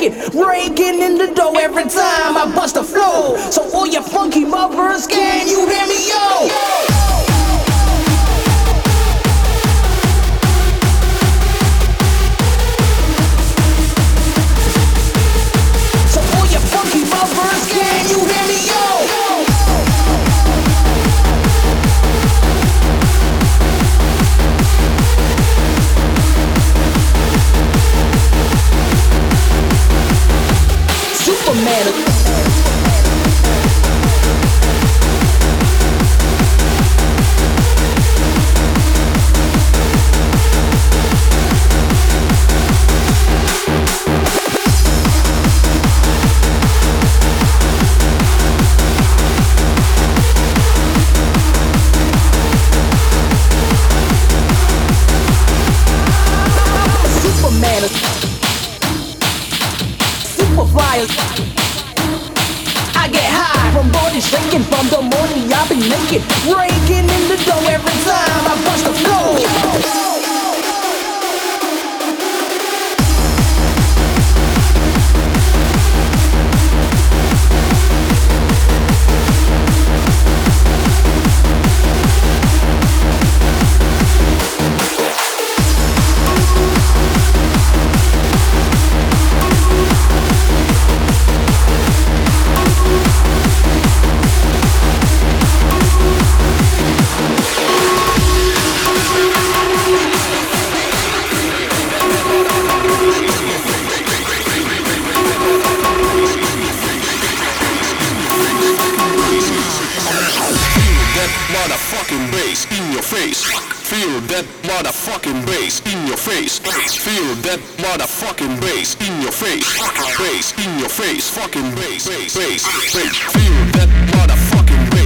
Been making, that motherfucking bass in your face, fucking bass in your face, fucking bass, bass, bass, bass. Feel that motherfucking bass.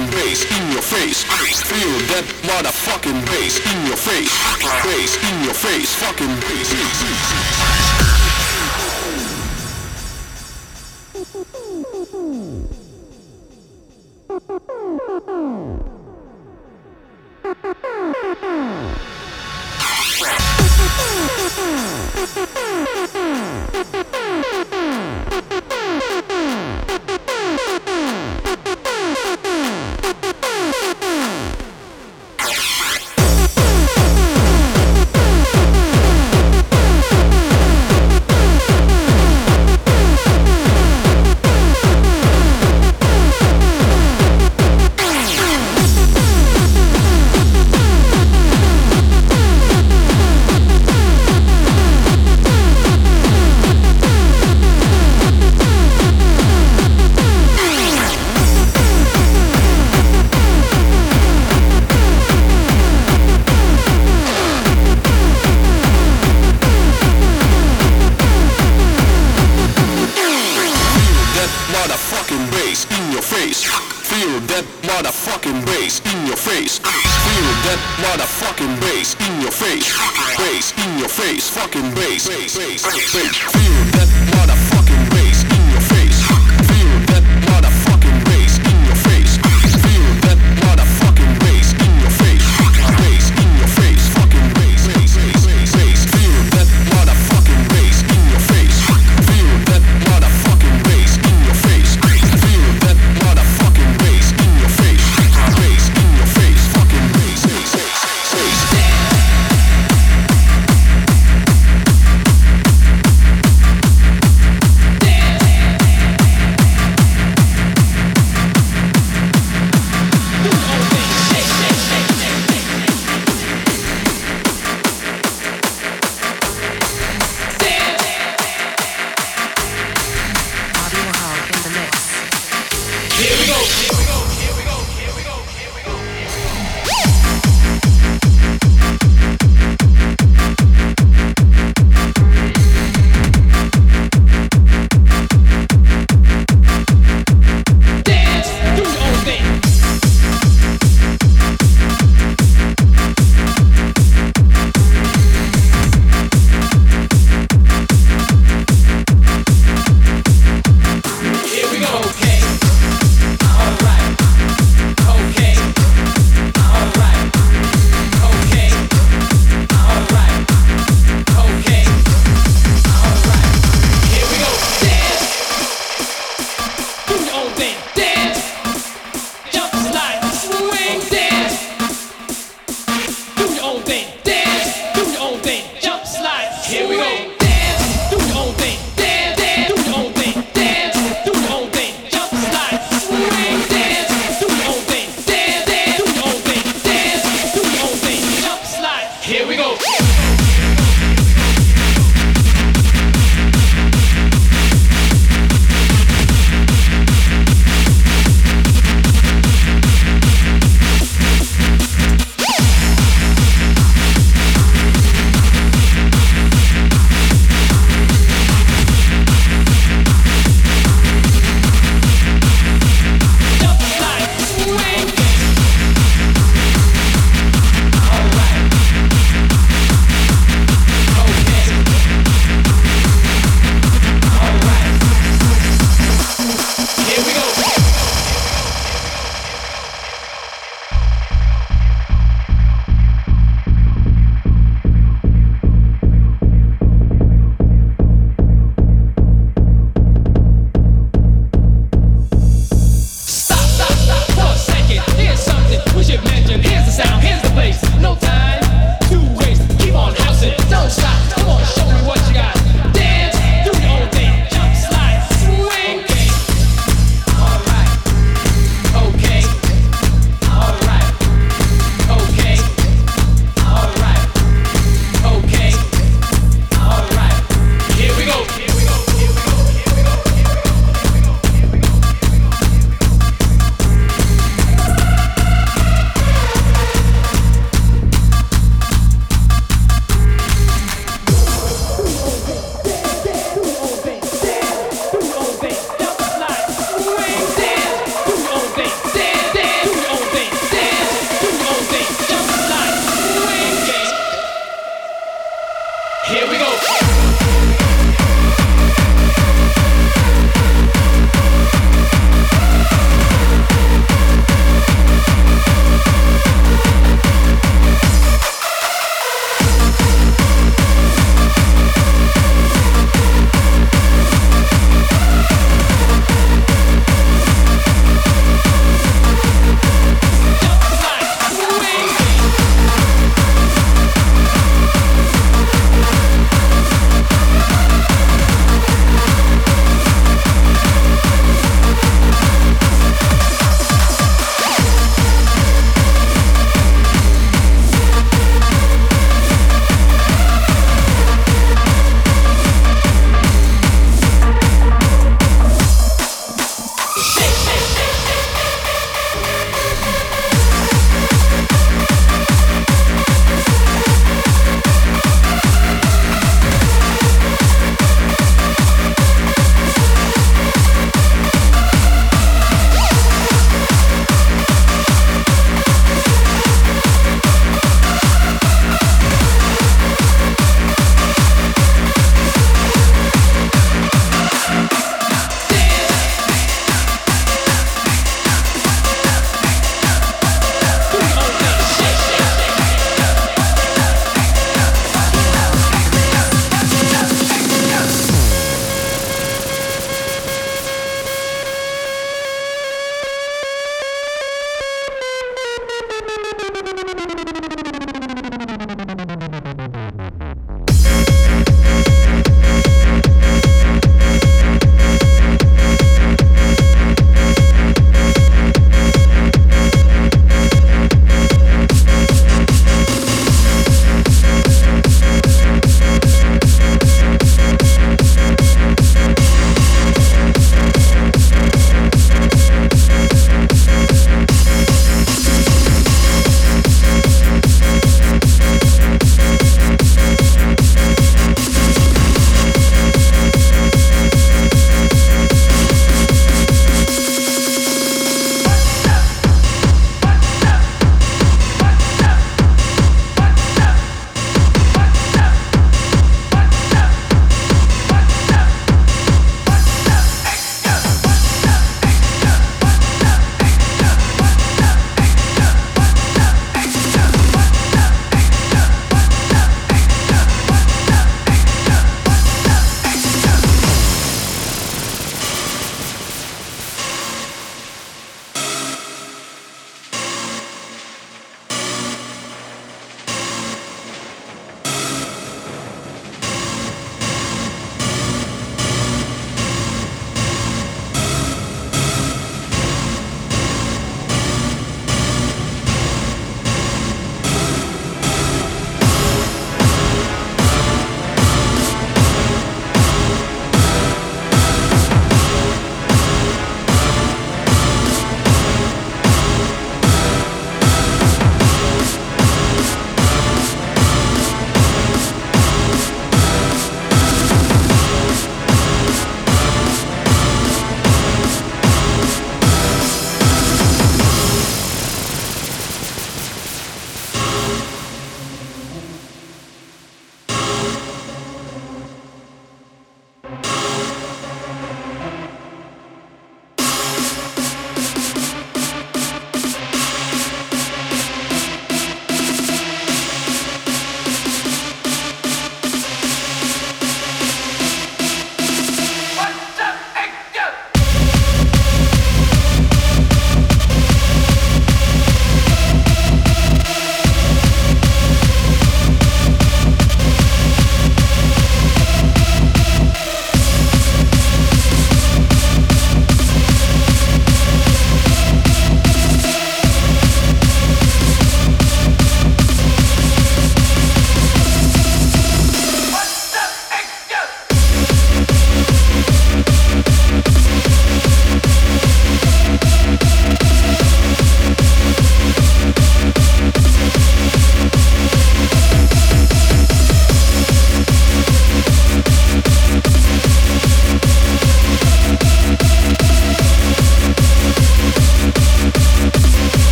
motherfucking bass in your face. Feel that motherfucking bass in your face. Bass in your face. Fucking bass.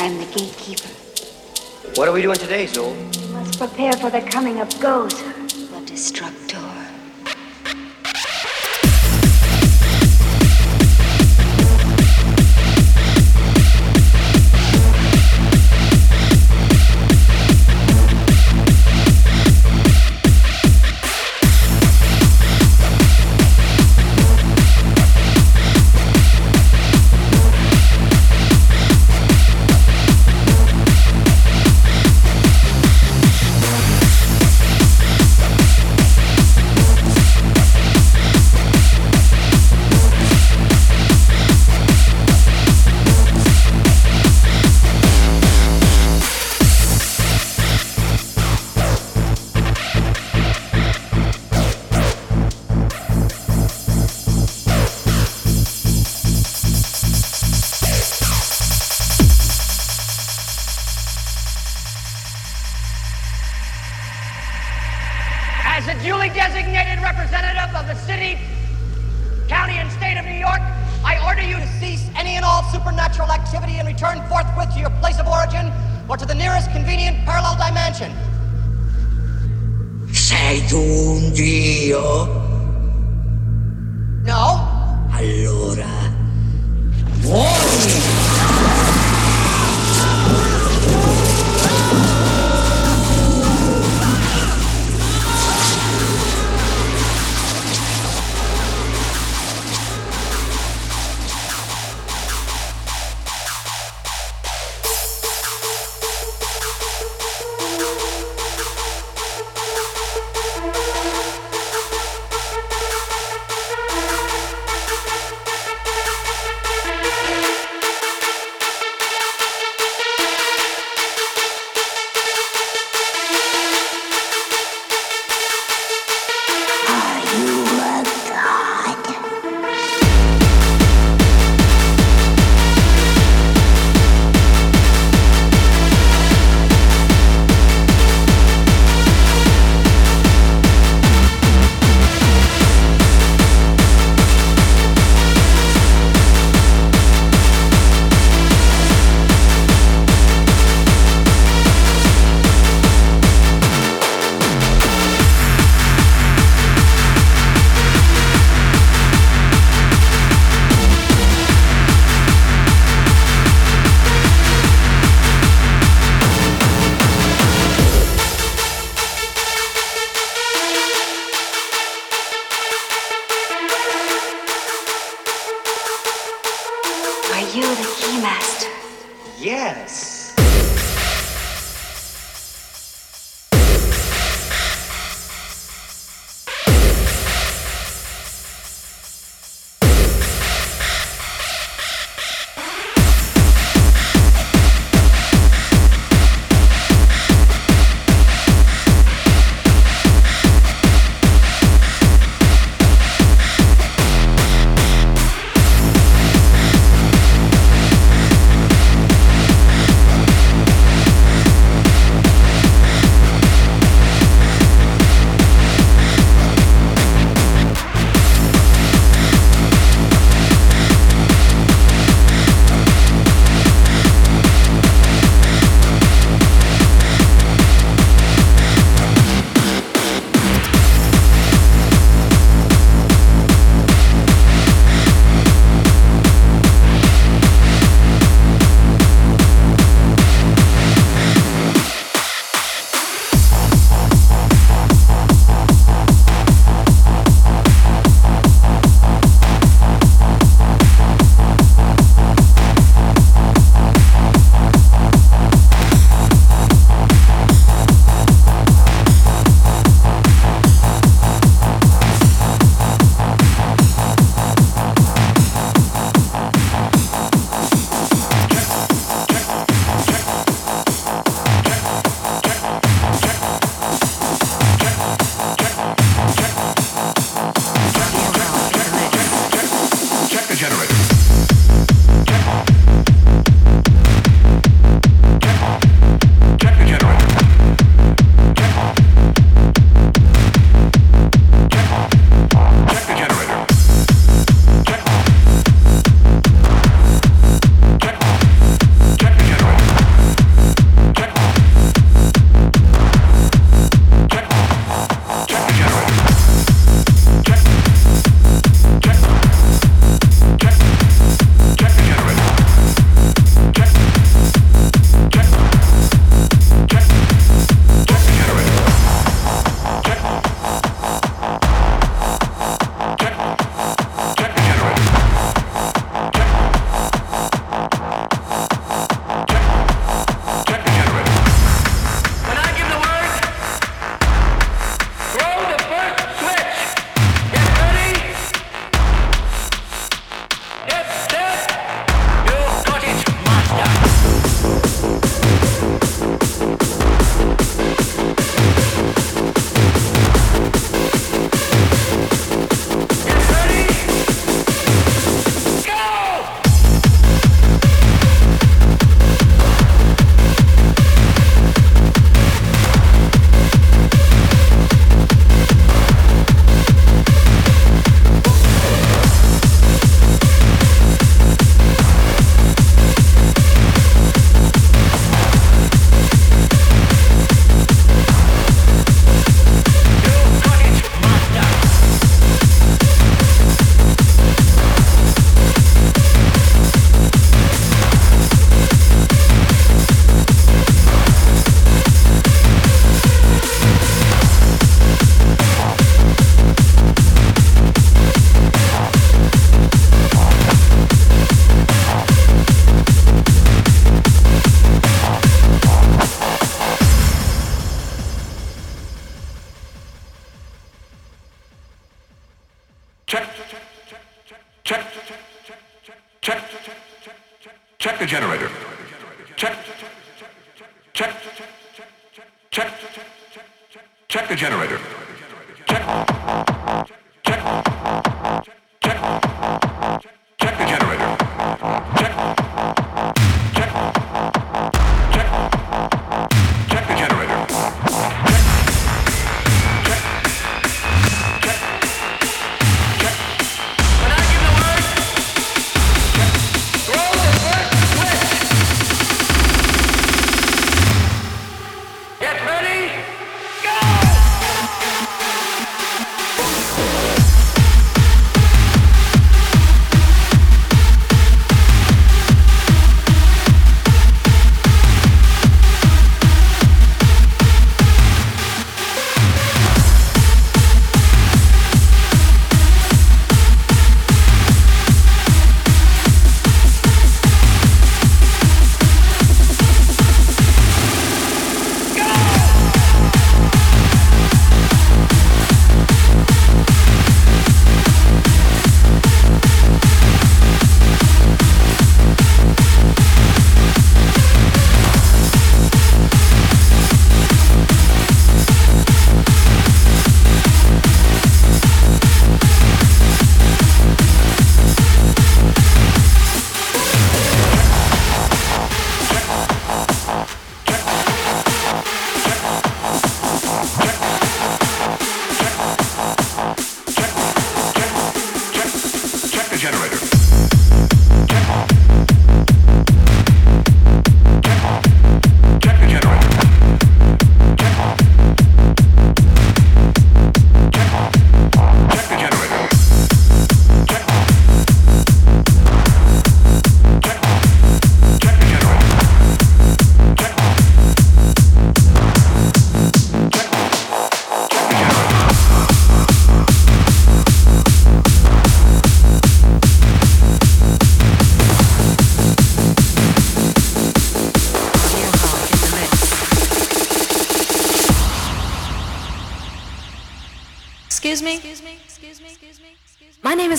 I am the gatekeeper. What are we doing today, Zuul? We must prepare for the coming of Gozer, the Destructor. Are you the Keymaster? Yes.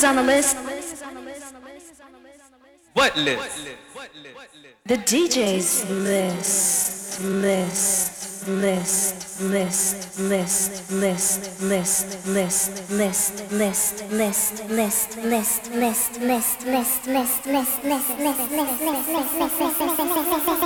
Is on the list. What list? The DJ's list. List. List. List. List. List. List. List. List. List. List. List. List. List. List. List. List. List. List. This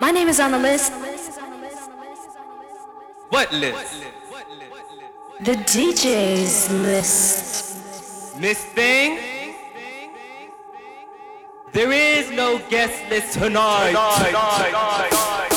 My name is on the list. What list? The DJ's list. Miss Thing? There is no guest list tonight. tonight. tonight. tonight.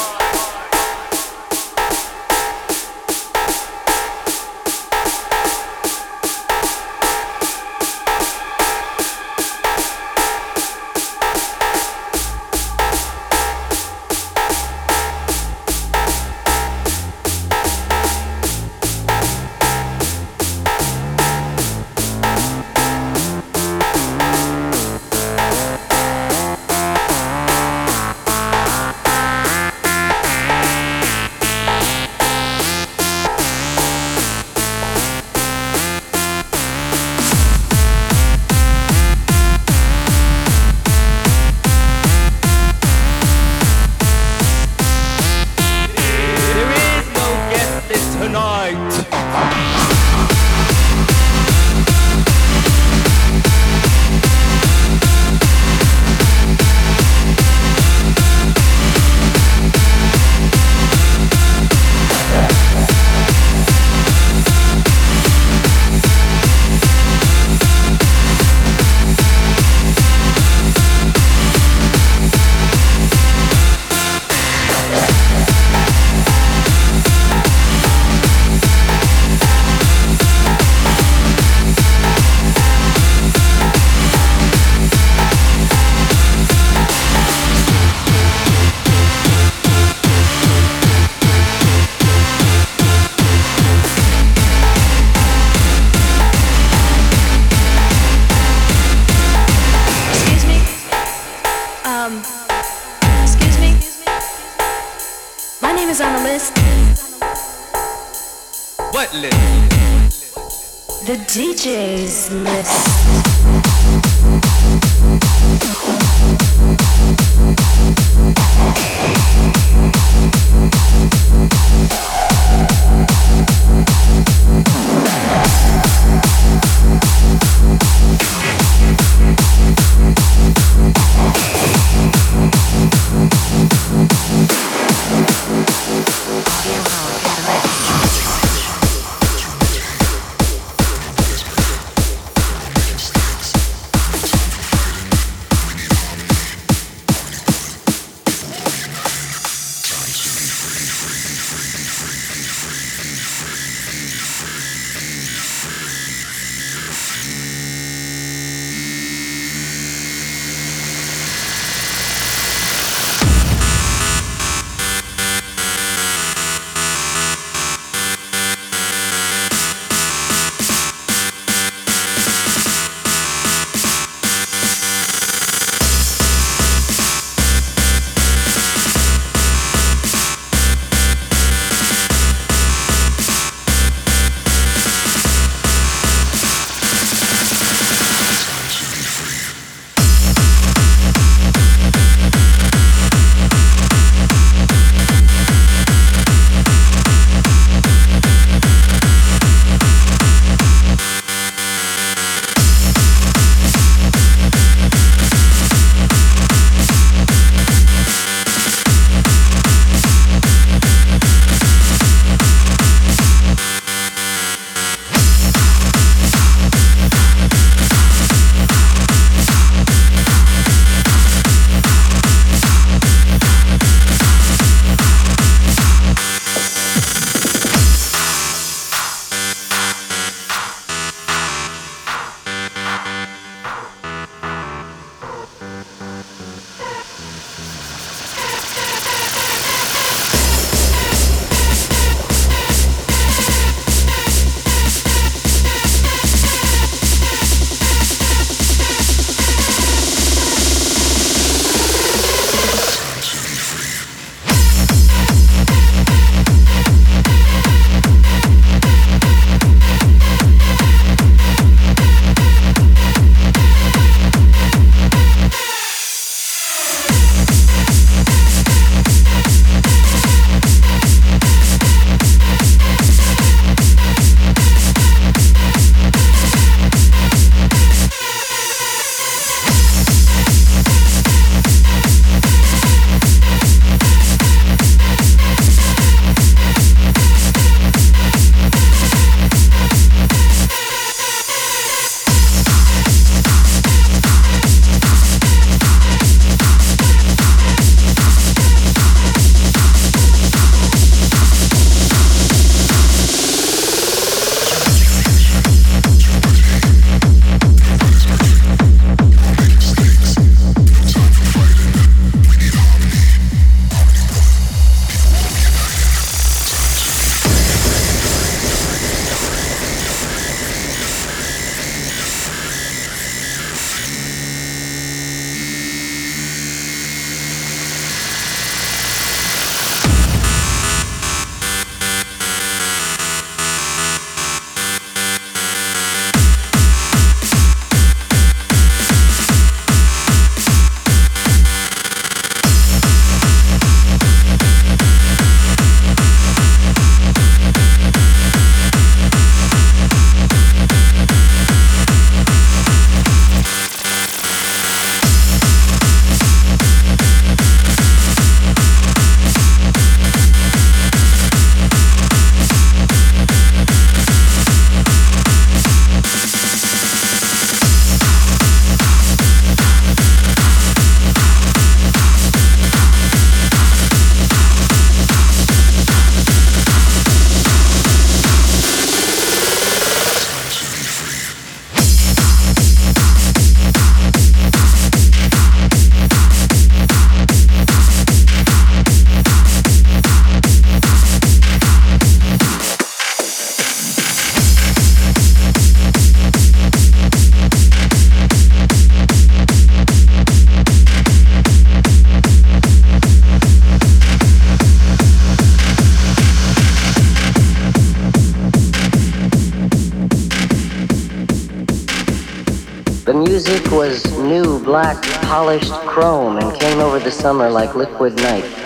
Polished chrome and came over the summer like liquid night.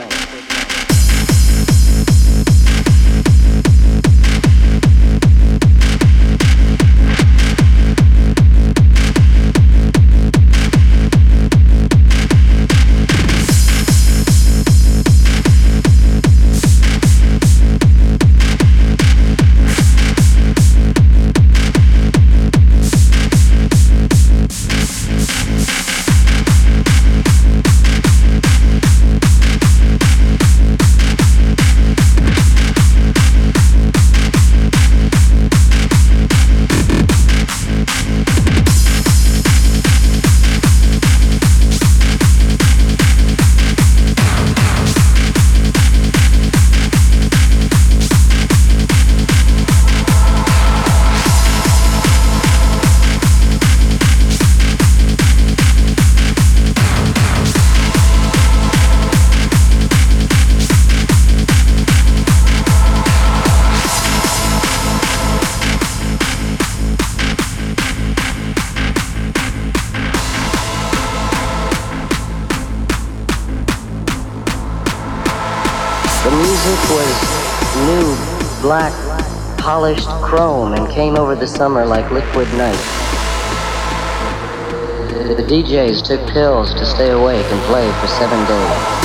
Over the summer like liquid night. The DJs took pills to stay awake and play for seven days.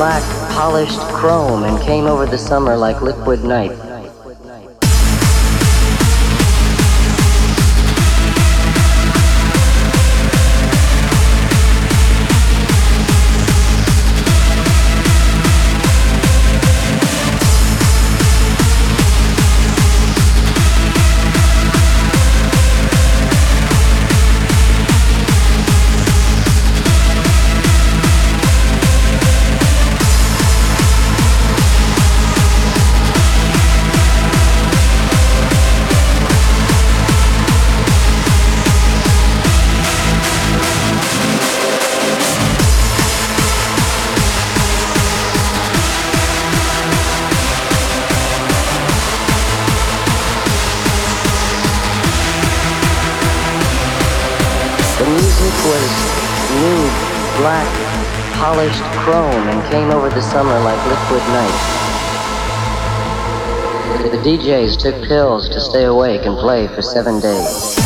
Black, polished chrome and came over the summer like liquid night. Summer like liquid night. The DJs took pills to stay awake and play for seven days.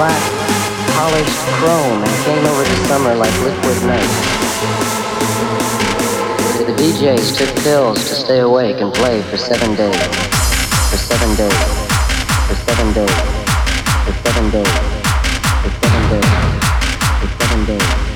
Black, polished chrome and came over the summer like liquid night. The DJs took pills to stay awake and play for seven days. For seven days. For seven days. For seven days. For seven days. For seven days. For seven days.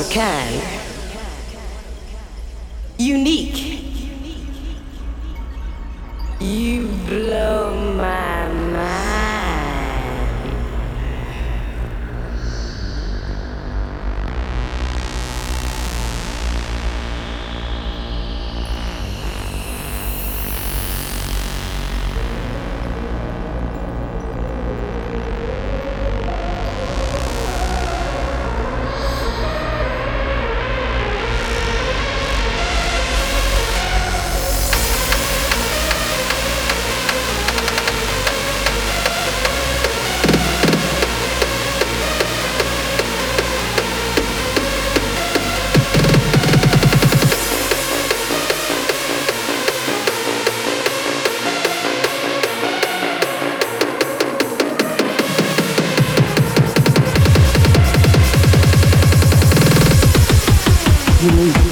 Of kind. unique.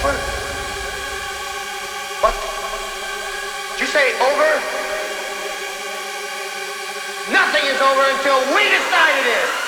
over? What? Did you say over? Nothing is over until we decide it is.